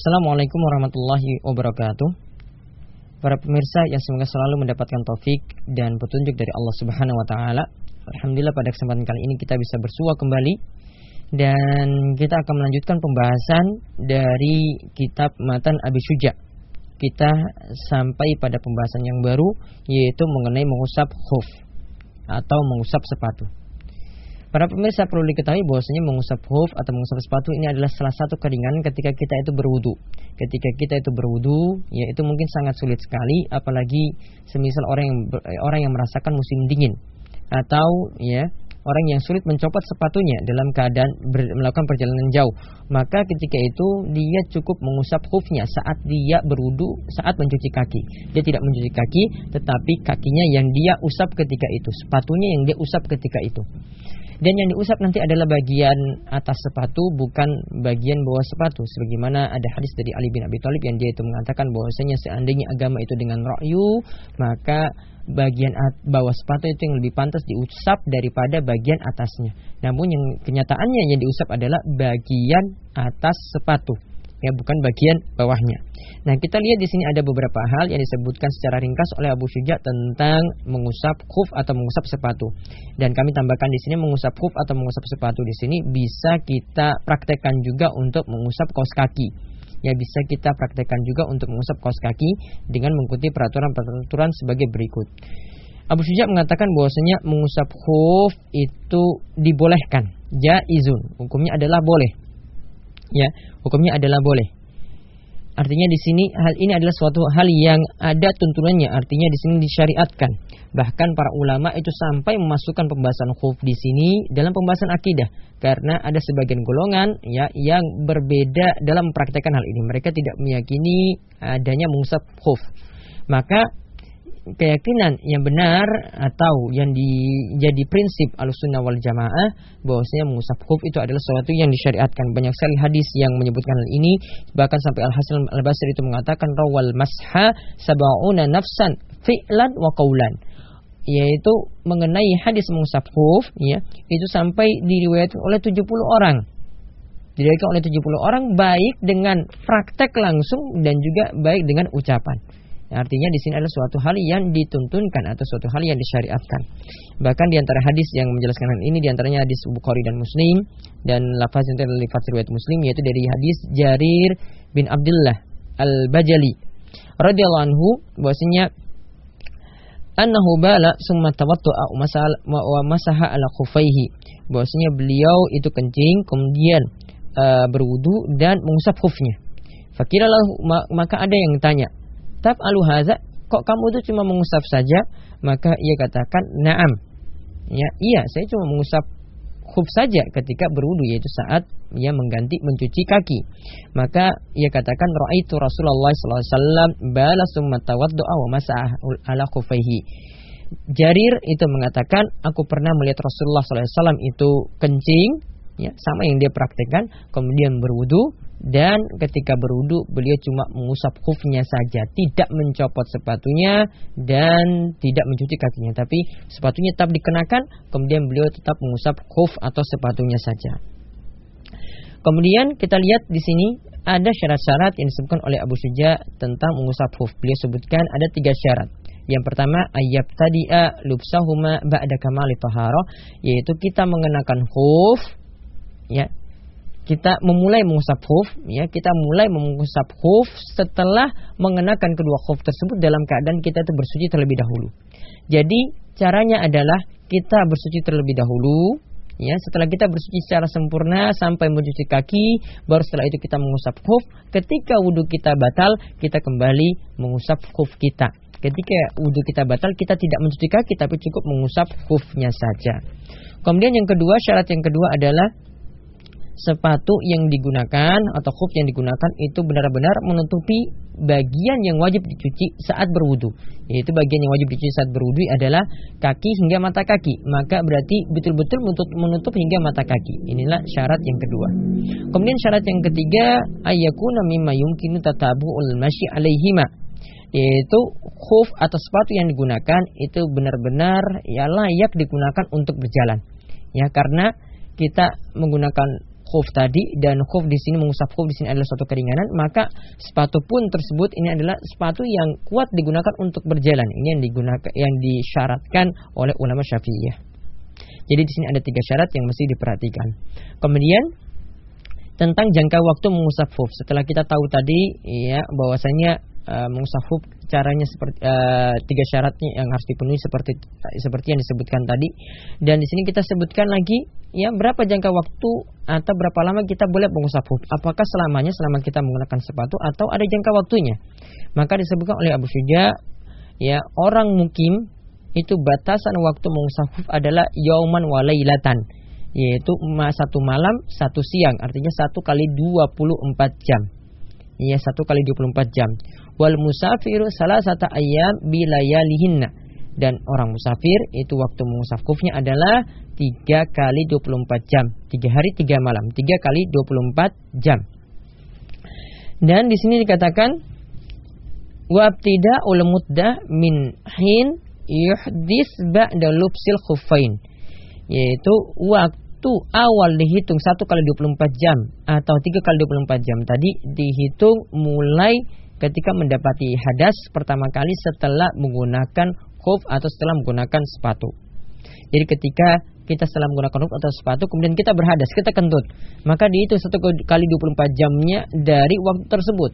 Assalamualaikum warahmatullahi wabarakatuh. Para pemirsa yang semoga selalu mendapatkan taufik dan petunjuk dari Allah Subhanahu wa taala. Alhamdulillah pada kesempatan kali ini kita bisa bersua kembali dan kita akan melanjutkan pembahasan dari kitab Matan Abi Syuja. Kita sampai pada pembahasan yang baru yaitu mengenai mengusap khuf atau mengusap sepatu. Para pemirsa perlu diketahui bahwasanya mengusap hoof atau mengusap sepatu ini adalah salah satu keringanan ketika kita itu berwudu. Ketika kita itu berwudu, ya itu mungkin sangat sulit sekali, apalagi semisal orang yang orang yang merasakan musim dingin atau ya orang yang sulit mencopot sepatunya dalam keadaan ber, melakukan perjalanan jauh, maka ketika itu dia cukup mengusap hoofnya saat dia berwudu, saat mencuci kaki. Dia tidak mencuci kaki, tetapi kakinya yang dia usap ketika itu, sepatunya yang dia usap ketika itu. Dan yang diusap nanti adalah bagian atas sepatu bukan bagian bawah sepatu sebagaimana ada hadis dari Ali bin Abi Thalib yang dia itu mengatakan bahwasanya seandainya agama itu dengan ra'yu maka bagian bawah sepatu itu yang lebih pantas diusap daripada bagian atasnya. Namun yang kenyataannya yang diusap adalah bagian atas sepatu ya bukan bagian bawahnya. Nah, kita lihat di sini ada beberapa hal yang disebutkan secara ringkas oleh Abu Syuja tentang mengusap khuf atau mengusap sepatu. Dan kami tambahkan di sini mengusap khuf atau mengusap sepatu di sini bisa kita praktekkan juga untuk mengusap kaos kaki. Ya bisa kita praktekkan juga untuk mengusap kaos kaki dengan mengikuti peraturan-peraturan sebagai berikut. Abu Syuja mengatakan bahwasanya mengusap khuf itu dibolehkan, jaizun. Hukumnya adalah boleh ya hukumnya adalah boleh. Artinya di sini hal ini adalah suatu hal yang ada tuntunannya, artinya di sini disyariatkan. Bahkan para ulama itu sampai memasukkan pembahasan khuf di sini dalam pembahasan akidah karena ada sebagian golongan ya yang berbeda dalam mempraktekkan hal ini. Mereka tidak meyakini adanya mengusap khuf. Maka keyakinan yang benar atau yang dijadi prinsip alusunnah wal jamaah bahwasanya mengusap khuf itu adalah sesuatu yang disyariatkan. Banyak sekali hadis yang menyebutkan hal ini. Bahkan sampai al hasan al basri itu mengatakan rawal masha sab'una nafsan fi'lan wa qaulan yaitu mengenai hadis mengusap khuf ya itu sampai diriwayatkan oleh 70 orang. Diriwayatkan oleh 70 orang baik dengan praktek langsung dan juga baik dengan ucapan Artinya di sini adalah suatu hal yang dituntunkan atau suatu hal yang disyariatkan. Bahkan di antara hadis yang menjelaskan hal ini di antaranya hadis Bukhari dan Muslim dan lafaz yang lafaz riwayat Muslim yaitu dari hadis Jarir bin Abdullah Al-Bajali radhiyallahu anhu bahwasanya annahu bala summa tawaddu'a wa masaha ala khufaihi bahwasanya beliau itu kencing kemudian uh, berwudu dan mengusap khufnya. Fakiralah maka ada yang tanya, tab haza kok kamu itu cuma mengusap saja? Maka ia katakan naam. Ya iya saya cuma mengusap khuf saja ketika berwudu yaitu saat ia mengganti mencuci kaki. Maka ia katakan raaitu Rasulullah sallallahu alaihi wasallam bala summa wa ala khufaihi. Jarir itu mengatakan aku pernah melihat Rasulullah SAW itu kencing ya sama yang dia praktekkan kemudian berwudu dan ketika berwudu beliau cuma mengusap khufnya saja, tidak mencopot sepatunya dan tidak mencuci kakinya, tapi sepatunya tetap dikenakan, kemudian beliau tetap mengusap khuf atau sepatunya saja. Kemudian kita lihat di sini ada syarat-syarat yang disebutkan oleh Abu Suja tentang mengusap khuf. Beliau sebutkan ada tiga syarat. Yang pertama ayat tadi'a lubsahuma ba'da kamali taharah yaitu kita mengenakan khuf ya kita memulai mengusap khuf ya kita mulai mengusap khuf setelah mengenakan kedua khuf tersebut dalam keadaan kita itu bersuci terlebih dahulu. Jadi caranya adalah kita bersuci terlebih dahulu ya setelah kita bersuci secara sempurna sampai mencuci kaki baru setelah itu kita mengusap khuf ketika wudhu kita batal kita kembali mengusap khuf kita. Ketika wudhu kita batal kita tidak mencuci kaki tapi cukup mengusap khufnya saja. Kemudian yang kedua syarat yang kedua adalah sepatu yang digunakan atau khuf yang digunakan itu benar-benar menutupi bagian yang wajib dicuci saat berwudu. Yaitu bagian yang wajib dicuci saat berwudu adalah kaki hingga mata kaki. Maka berarti betul-betul menutup, hingga mata kaki. Inilah syarat yang kedua. Kemudian syarat yang ketiga ayakuna mimma yumkinu tatabu'ul masyi alaihima yaitu khuf atau sepatu yang digunakan itu benar-benar ya layak digunakan untuk berjalan. Ya karena kita menggunakan khuf tadi dan khuf di sini mengusap khuf di sini adalah suatu keringanan, maka sepatu pun tersebut ini adalah sepatu yang kuat digunakan untuk berjalan. Ini yang digunakan yang disyaratkan oleh ulama Syafi'iyah. Jadi di sini ada tiga syarat yang mesti diperhatikan. Kemudian tentang jangka waktu mengusap khuf. Setelah kita tahu tadi ya bahwasanya uh, caranya seperti uh, tiga syaratnya yang harus dipenuhi seperti seperti yang disebutkan tadi. Dan di sini kita sebutkan lagi ya berapa jangka waktu atau berapa lama kita boleh mengusap hub apakah selamanya selama kita menggunakan sepatu atau ada jangka waktunya? Maka disebutkan oleh Abu Syuja ya orang mukim itu batasan waktu mengusap hub adalah yauman walailatan yaitu satu malam satu siang. Artinya satu kali 24 jam. Ya satu kali 24 jam wal musafiru salah satu ayam bilayalihinna. Dan orang musafir itu waktu mengusap kufnya adalah tiga kali 24 jam. Tiga hari tiga malam. Tiga kali 24 jam. Dan di sini dikatakan wabtida ul muddah min hin yuhdis ba'da lubsil khufain yaitu waktu awal dihitung satu kali 24 jam atau tiga kali 24 jam tadi dihitung mulai ketika mendapati hadas pertama kali setelah menggunakan khuf atau setelah menggunakan sepatu. Jadi ketika kita setelah menggunakan khuf atau sepatu kemudian kita berhadas, kita kentut, maka dihitung satu kali 24 jamnya dari waktu tersebut.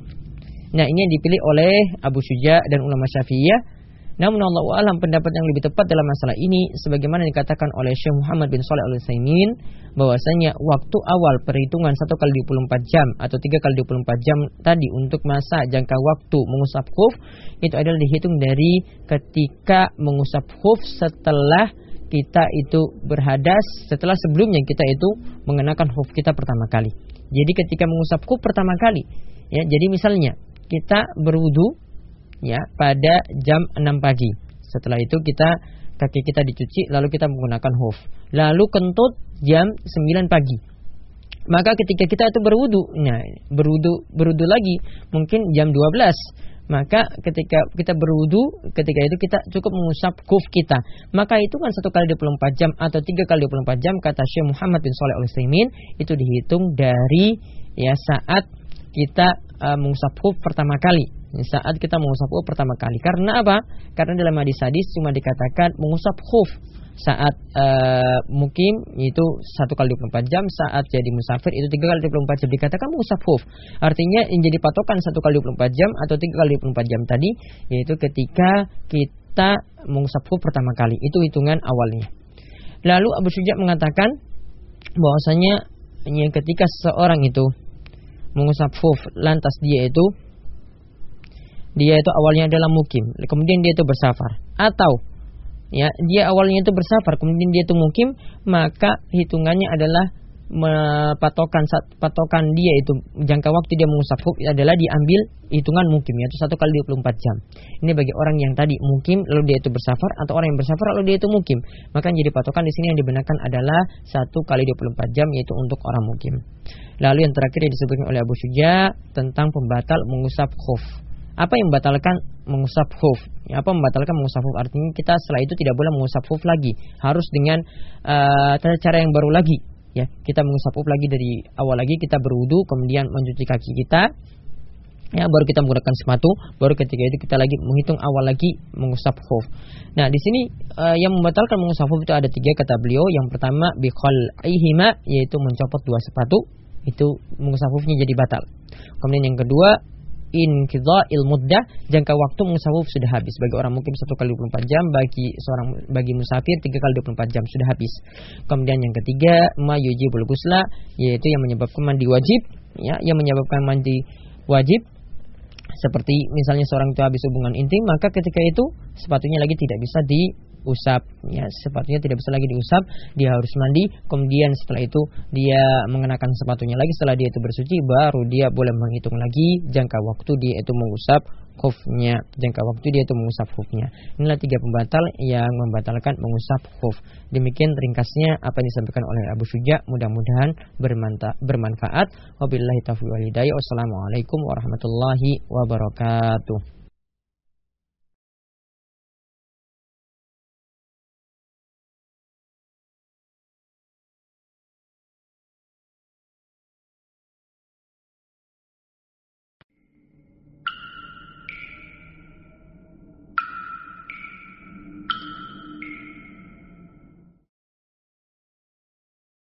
Nah, ini yang dipilih oleh Abu Syuja dan ulama Syafi'iyah namun Allah alam pendapat yang lebih tepat dalam masalah ini sebagaimana dikatakan oleh Syekh Muhammad bin Saleh Al-Utsaimin bahwasanya waktu awal perhitungan 1 kali 24 jam atau 3 kali 24 jam tadi untuk masa jangka waktu mengusap khuf itu adalah dihitung dari ketika mengusap khuf setelah kita itu berhadas setelah sebelumnya kita itu mengenakan khuf kita pertama kali. Jadi ketika mengusap khuf pertama kali ya jadi misalnya kita berwudu ya pada jam 6 pagi. Setelah itu kita kaki kita dicuci lalu kita menggunakan hoof. Lalu kentut jam 9 pagi. Maka ketika kita itu berwudu, nah berwudu berwudu lagi mungkin jam 12 maka ketika kita berwudu ketika itu kita cukup mengusap kuf kita maka itu kan satu kali 24 jam atau tiga kali 24 jam kata Syekh Muhammad bin Saleh Al Utsaimin itu dihitung dari ya saat kita uh, mengusap kuf pertama kali saat kita mengusap khuf pertama kali. Karena apa? Karena dalam hadis hadis cuma dikatakan mengusap khuf saat uh, mukim itu satu kali 24 jam saat jadi musafir itu tiga kali 24 jam dikatakan mengusap khuf artinya yang jadi patokan satu kali 24 jam atau tiga kali 24 jam tadi yaitu ketika kita mengusap khuf pertama kali itu hitungan awalnya lalu Abu Syuja mengatakan bahwasanya yang ketika seseorang itu mengusap khuf lantas dia itu dia itu awalnya adalah mukim, kemudian dia itu bersafar. Atau ya, dia awalnya itu bersafar, kemudian dia itu mukim, maka hitungannya adalah patokan patokan dia itu jangka waktu dia mengusap hub adalah diambil hitungan mukim yaitu satu kali 24 jam. Ini bagi orang yang tadi mukim lalu dia itu bersafar atau orang yang bersafar lalu dia itu mukim. Maka jadi patokan di sini yang dibenarkan adalah satu kali 24 jam yaitu untuk orang mukim. Lalu yang terakhir yang disebutkan oleh Abu Syuja tentang pembatal mengusap khuf. Apa yang membatalkan mengusap hoof? Apa membatalkan mengusap hoof? Artinya kita setelah itu tidak boleh mengusap hoof lagi. Harus dengan uh, cara yang baru lagi. Ya, kita mengusap hoof lagi dari awal lagi kita berwudu, kemudian mencuci kaki kita, ya baru kita menggunakan sepatu baru ketika itu kita lagi menghitung awal lagi mengusap hoof. Nah di sini uh, yang membatalkan mengusap hoof itu ada tiga kata beliau. Yang pertama bikol ihima yaitu mencopot dua sepatu itu mengusap hoofnya jadi batal. Kemudian yang kedua in il muddah jangka waktu musawuf sudah habis. Bagi orang mungkin satu kali 24 jam bagi seorang bagi musafir tiga kali 24 jam sudah habis. Kemudian yang ketiga ma yujibul gusla yaitu yang menyebabkan mandi wajib ya yang menyebabkan mandi wajib. Seperti misalnya seorang itu habis hubungan intim maka ketika itu sepatunya lagi tidak bisa di usap ya sepatunya tidak bisa lagi diusap dia harus mandi. Kemudian setelah itu dia mengenakan sepatunya lagi. Setelah dia itu bersuci baru dia boleh menghitung lagi jangka waktu dia itu mengusap khufnya. Jangka waktu dia itu mengusap khufnya. Inilah tiga pembatal yang membatalkan mengusap khuf. Demikian ringkasnya apa yang disampaikan oleh Abu Syuja. Mudah-mudahan bermanfaat. Wabillahi taufiq walhidayah wassalamualaikum warahmatullahi wabarakatuh